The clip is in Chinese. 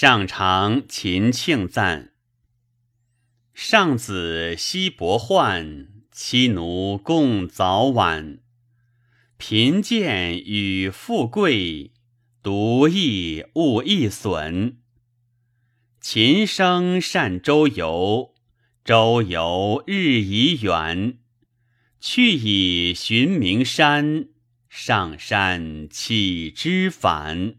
上长秦庆赞。上子西伯患，妻奴共早晚。贫贱与富贵，独异勿易损。琴声善周游，周游日已远。去以寻名山，上山岂知返？